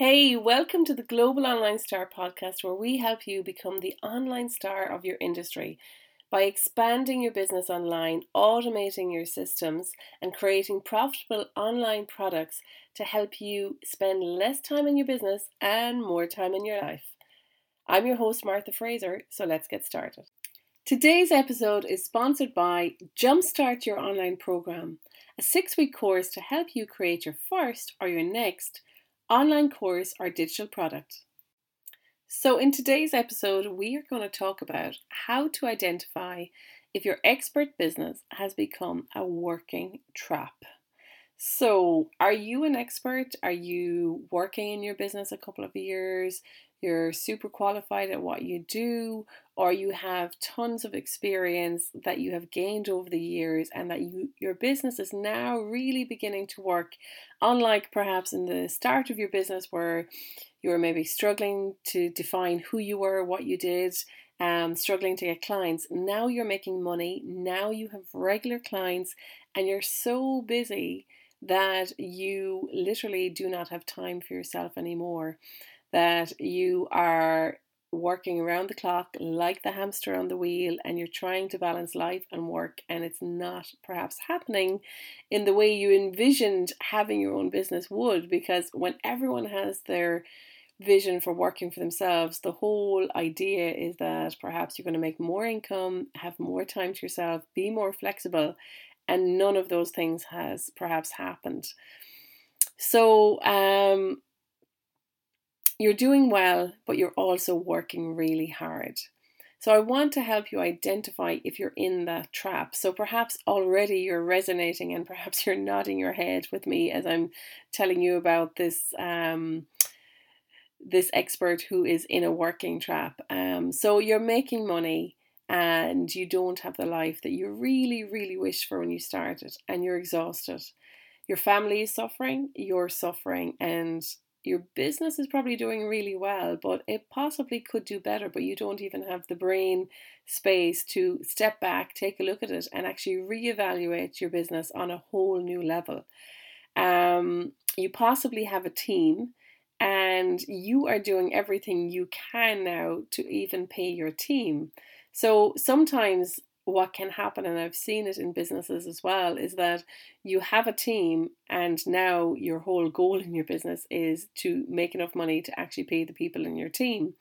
Hey, welcome to the Global Online Star podcast, where we help you become the online star of your industry by expanding your business online, automating your systems, and creating profitable online products to help you spend less time in your business and more time in your life. I'm your host, Martha Fraser, so let's get started. Today's episode is sponsored by Jumpstart Your Online Program, a six week course to help you create your first or your next online course or digital product. So, in today's episode, we are going to talk about how to identify if your expert business has become a working trap. So, are you an expert? Are you working in your business a couple of years? You're super qualified at what you do, or you have tons of experience that you have gained over the years, and that you your business is now really beginning to work. Unlike perhaps in the start of your business, where you were maybe struggling to define who you were, what you did, um, struggling to get clients. Now you're making money. Now you have regular clients, and you're so busy that you literally do not have time for yourself anymore. That you are working around the clock like the hamster on the wheel and you're trying to balance life and work and it's not perhaps happening in the way you envisioned having your own business would because when everyone has their vision for working for themselves the whole idea is that perhaps you're going to make more income have more time to yourself be more flexible and none of those things has perhaps happened. So um you're doing well, but you're also working really hard. So I want to help you identify if you're in that trap. So perhaps already you're resonating and perhaps you're nodding your head with me as I'm telling you about this um, this expert who is in a working trap. Um, so you're making money and you don't have the life that you really, really wished for when you started and you're exhausted. Your family is suffering, you're suffering, and your business is probably doing really well, but it possibly could do better, but you don't even have the brain space to step back, take a look at it, and actually reevaluate your business on a whole new level. Um, you possibly have a team and you are doing everything you can now to even pay your team. So sometimes what can happen, and I've seen it in businesses as well, is that you have a team, and now your whole goal in your business is to make enough money to actually pay the people in your team.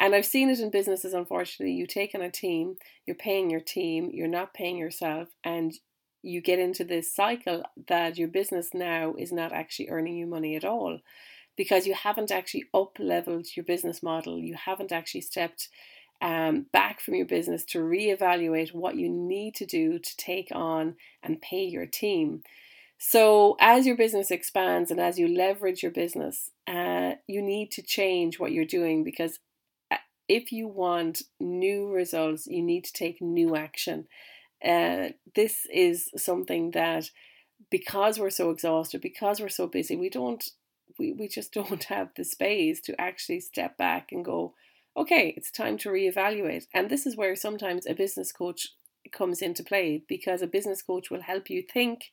And I've seen it in businesses, unfortunately. You take on a team, you're paying your team, you're not paying yourself, and you get into this cycle that your business now is not actually earning you money at all because you haven't actually up leveled your business model. You haven't actually stepped um, back from your business to reevaluate what you need to do to take on and pay your team. So, as your business expands and as you leverage your business, uh, you need to change what you're doing because uh, if you want new results, you need to take new action. Uh, this is something that, because we're so exhausted, because we're so busy, we don't, we, we just don't have the space to actually step back and go, okay, it's time to reevaluate. And this is where sometimes a business coach comes into play because a business coach will help you think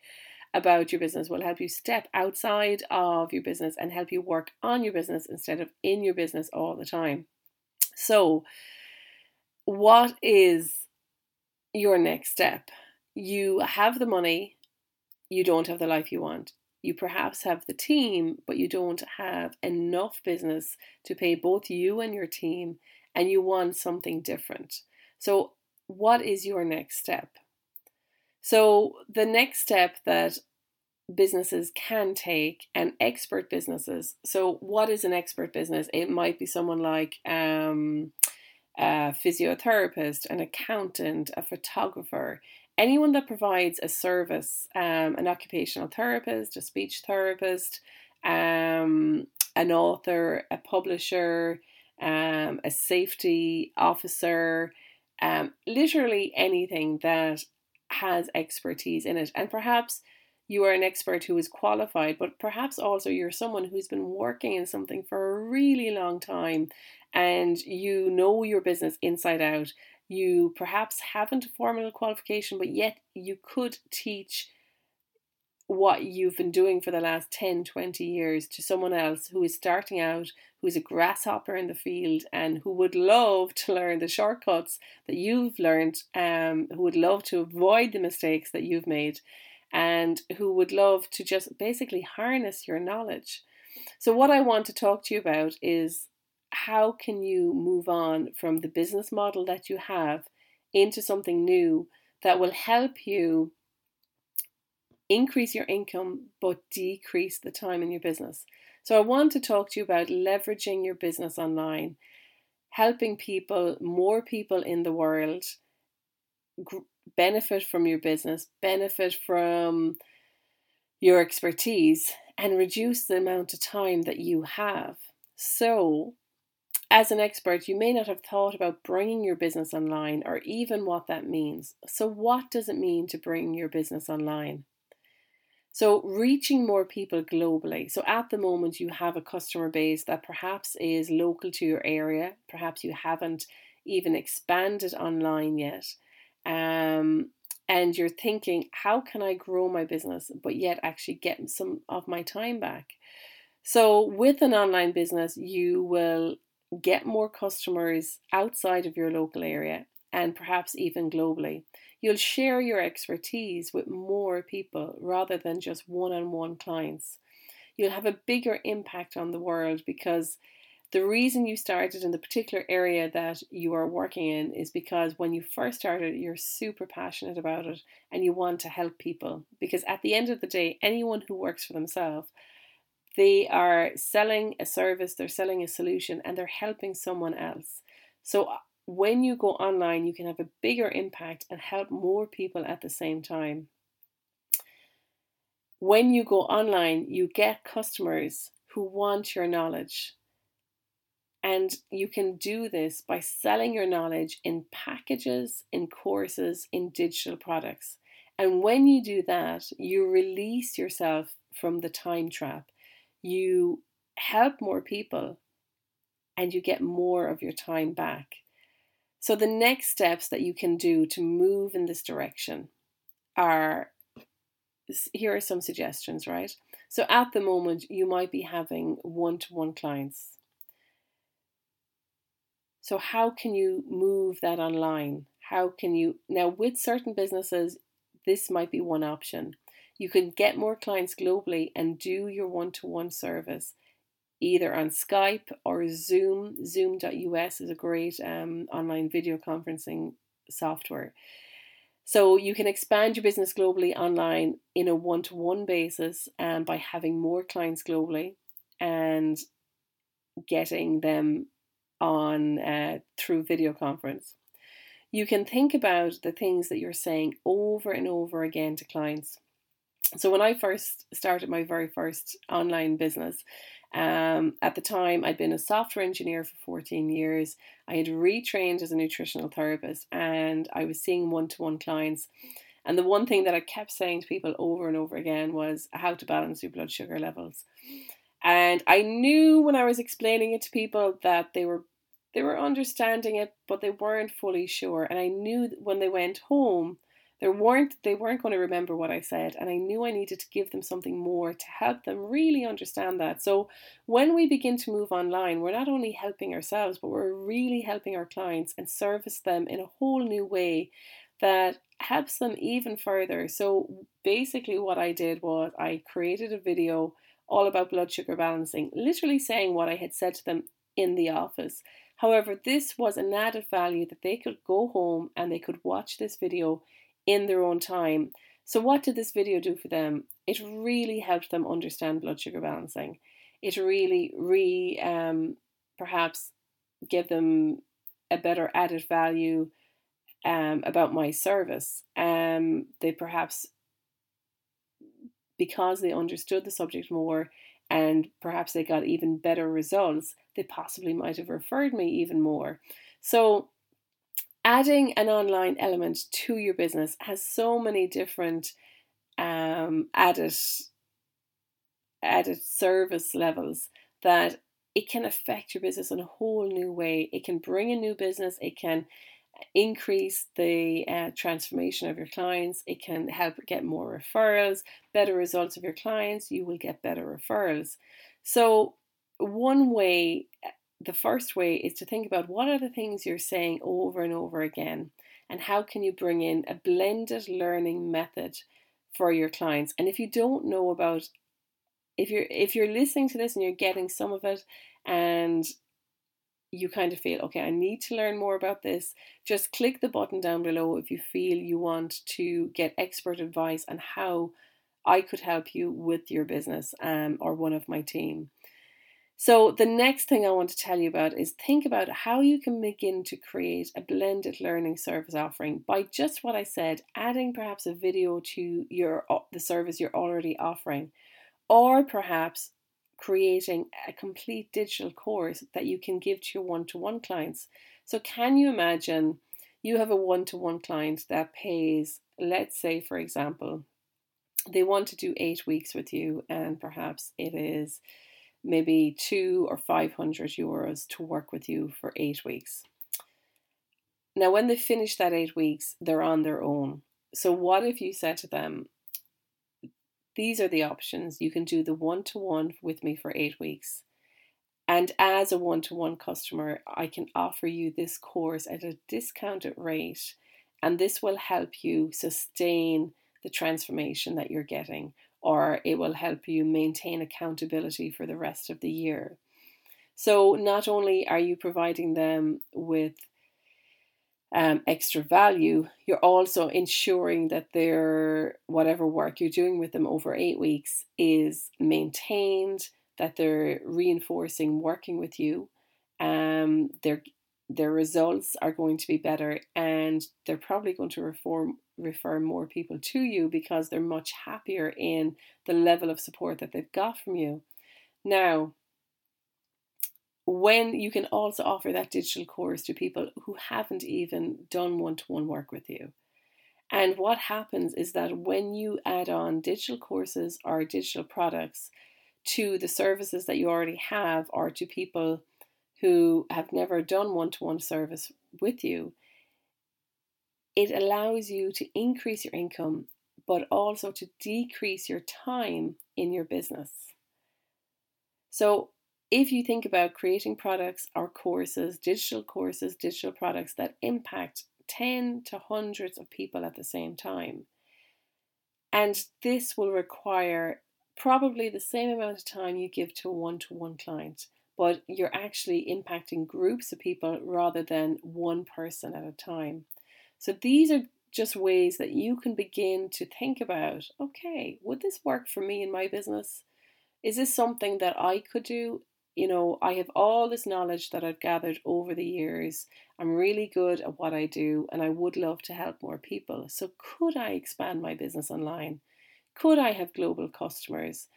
about your business, will help you step outside of your business and help you work on your business instead of in your business all the time. So, what is your next step? You have the money, you don't have the life you want. You perhaps have the team, but you don't have enough business to pay both you and your team, and you want something different. So, what is your next step? So, the next step that businesses can take and expert businesses. So, what is an expert business? It might be someone like um, a physiotherapist, an accountant, a photographer anyone that provides a service, um, an occupational therapist, a speech therapist, um, an author, a publisher, um, a safety officer, um, literally anything that has expertise in it. And perhaps you are an expert who is qualified, but perhaps also you're someone who's been working in something for a really long time and you know your business inside out you perhaps haven't a formal qualification, but yet you could teach what you've been doing for the last 10, 20 years to someone else who is starting out, who's a grasshopper in the field, and who would love to learn the shortcuts that you've learned, um, who would love to avoid the mistakes that you've made, and who would love to just basically harness your knowledge. So, what I want to talk to you about is how can you move on from the business model that you have into something new that will help you increase your income but decrease the time in your business. So, I want to talk to you about leveraging your business online, helping people, more people in the world benefit from your business, benefit from your expertise, and reduce the amount of time that you have. So, as an expert, you may not have thought about bringing your business online or even what that means. So, what does it mean to bring your business online? So, reaching more people globally. So, at the moment, you have a customer base that perhaps is local to your area. Perhaps you haven't even expanded online yet. Um, and you're thinking, how can I grow my business, but yet actually get some of my time back? So, with an online business, you will get more customers outside of your local area and perhaps even globally. You'll share your expertise with more people rather than just one on one clients. You'll have a bigger impact on the world because the reason you started in the particular area that you are working in is because when you first started, you're super passionate about it and you want to help people. Because at the end of the day, anyone who works for themselves, they are selling a service, they're selling a solution, and they're helping someone else. So uh, when you go online, you can have a bigger impact and help more people at the same time. When you go online, you get customers who want your knowledge. And you can do this by selling your knowledge in packages, in courses, in digital products. And when you do that, you release yourself from the time trap. You help more people and you get more of your time back. So, the next steps that you can do to move in this direction are here are some suggestions, right? So, at the moment, you might be having one to one clients. So, how can you move that online? How can you now, with certain businesses, this might be one option. You can get more clients globally and do your one to one service either on Skype or Zoom. Zoom.us is a great um, online video conferencing software. So you can expand your business globally online in a one to one basis and um, by having more clients globally and getting them on uh, through video conference. You can think about the things that you're saying over and over again to clients. So when I first started my very first online business, um, at the time, I'd been a software engineer for 14 years. I had retrained as a nutritional therapist and I was seeing one to one clients. And the one thing that I kept saying to people over and over again was how to balance your blood sugar levels. And I knew when I was explaining it to people that they were they were understanding it, but they weren't fully sure. And I knew when they went home there weren't they weren't going to remember what I said and I knew I needed to give them something more to help them really understand that. So when we begin to move online, we're not only helping ourselves, but we're really helping our clients and service them in a whole new way that helps them even further. So basically what I did was I created a video all about blood sugar balancing, literally saying what I had said to them in the office. However, this was an added value that they could go home and they could watch this video in their own time. So, what did this video do for them? It really helped them understand blood sugar balancing. It really, re um, perhaps give them a better added value um, about my service. Um, they perhaps, because they understood the subject more and perhaps they got even better results, they possibly might have referred me even more. So, adding an online element to your business has so many different um, added added service levels that it can affect your business in a whole new way. It can bring a new business. It can increase the uh, transformation of your clients. It can help get more referrals, better results of your clients. You will get better referrals. So, one way, the first way is to think about what are the things you're saying over and over again, and how can you bring in a blended learning method for your clients. And if you don't know about if you're if you're listening to this and you're getting some of it and you kind of feel, okay, I need to learn more about this, just click the button down below if you feel you want to get expert advice on how I could help you with your business um, or one of my team. So, the next thing I want to tell you about is think about how you can begin to create a blended learning service offering by just what I said, adding perhaps a video to your the service you're already offering, or perhaps creating a complete digital course that you can give to your one to one clients. So, can you imagine you have a one to one client that pays, let's say, for example, they want to do eight weeks with you, and perhaps it is maybe two or 500 euros to work with you for eight weeks. Now, when they finish that eight weeks, they're on their own. So, what if you said to them, these are the options. You can do the one to one with me for eight weeks. And as a one to one customer, I can offer you this course at a discounted rate. And this will help you sustain the transformation that you're getting, or it will help you maintain accountability for the rest of the year. So, not only are you providing them with um, extra value, you're also ensuring that their whatever work you're doing with them over eight weeks is maintained, that they're reinforcing working with you, um, their their results are going to be better, and they're probably going to reform refer more people to you because they're much happier in the level of support that they've got from you. Now, when you can also offer that digital course to people who haven't even done one to one work with you. And what happens is that when you add on digital courses or digital products to the services that you already have or to people who have never done one to one service with you, it allows you to increase your income but also to decrease your time in your business. So, if you think about creating products or courses, digital courses, digital products that impact 10 to hundreds of people at the same time, and this will require probably the same amount of time you give to a one to one client, but you're actually impacting groups of people rather than one person at a time. So these are just ways that you can begin to think about okay, would this work for me in my business? Is this something that I could do? you know, I have all this knowledge that I've gathered over the years. I'm really good at what I do and I would love to help more people. So, could I expand my business online? Could I have global customers?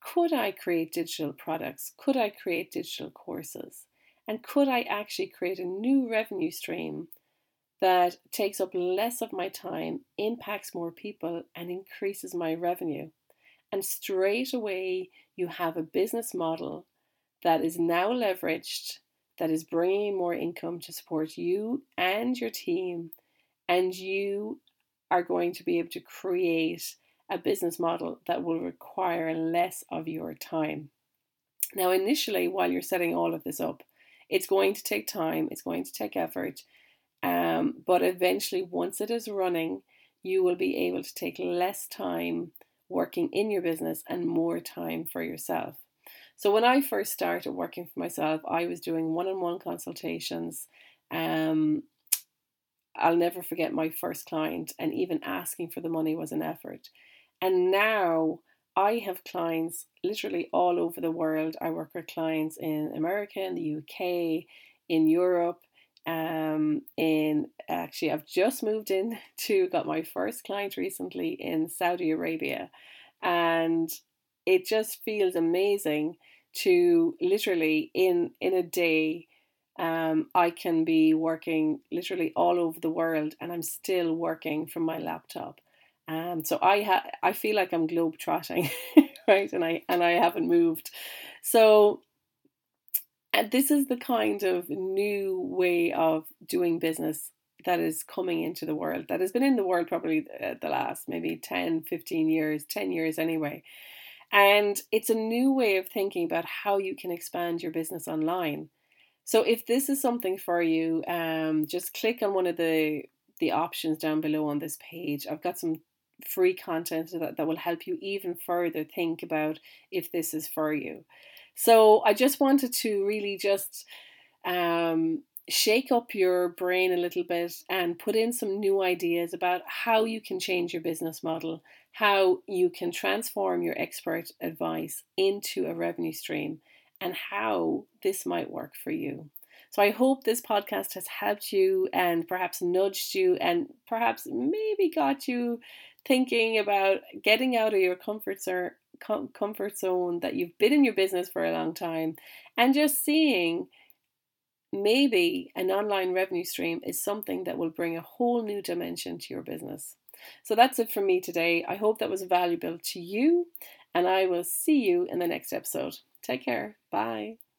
Could I create digital products? Could I create digital courses? And could I actually create a new revenue stream that takes up less of my time, impacts more people, and increases my revenue? And straight away, you have a business model that is now leveraged, that is bringing more income to support you and your team, and you are going to be able to create a business model that will require less of your time. Now, initially, while you're setting all of this up, it's going to take time, it's going to take effort, um, but eventually, once it is running, you will be able to take less time working in your business and more time for yourself. So when I first started working for myself, I was doing one-on-one consultations. Um, I'll never forget my first client, and even asking for the money was an effort. And now I have clients literally all over the world. I work with clients in America, in the UK, in Europe. Um, in actually, I've just moved in to got my first client recently in Saudi Arabia, and it just feels amazing to literally in in a day um, I can be working literally all over the world and I'm still working from my laptop. Um, so I ha- I feel like I'm globe trotting, right? And I and I haven't moved. So and this is the kind of new way of doing business that is coming into the world that has been in the world probably uh, the last maybe 10 15 years 10 years anyway and it's a new way of thinking about how you can expand your business online so if this is something for you um, just click on one of the the options down below on this page i've got some free content that, that will help you even further think about if this is for you so i just wanted to really just um, shake up your brain a little bit and put in some new ideas about how you can change your business model, how you can transform your expert advice into a revenue stream, and how this might work for you. So I hope this podcast has helped you and perhaps nudged you and perhaps maybe got you thinking about getting out of your comfort zone comfort zone that you've been in your business for a long time and just seeing maybe an online revenue stream is something that will bring a whole new dimension to your business. So that's it from me today. I hope that was valuable to you, and I will see you in the next episode. Take care. Bye.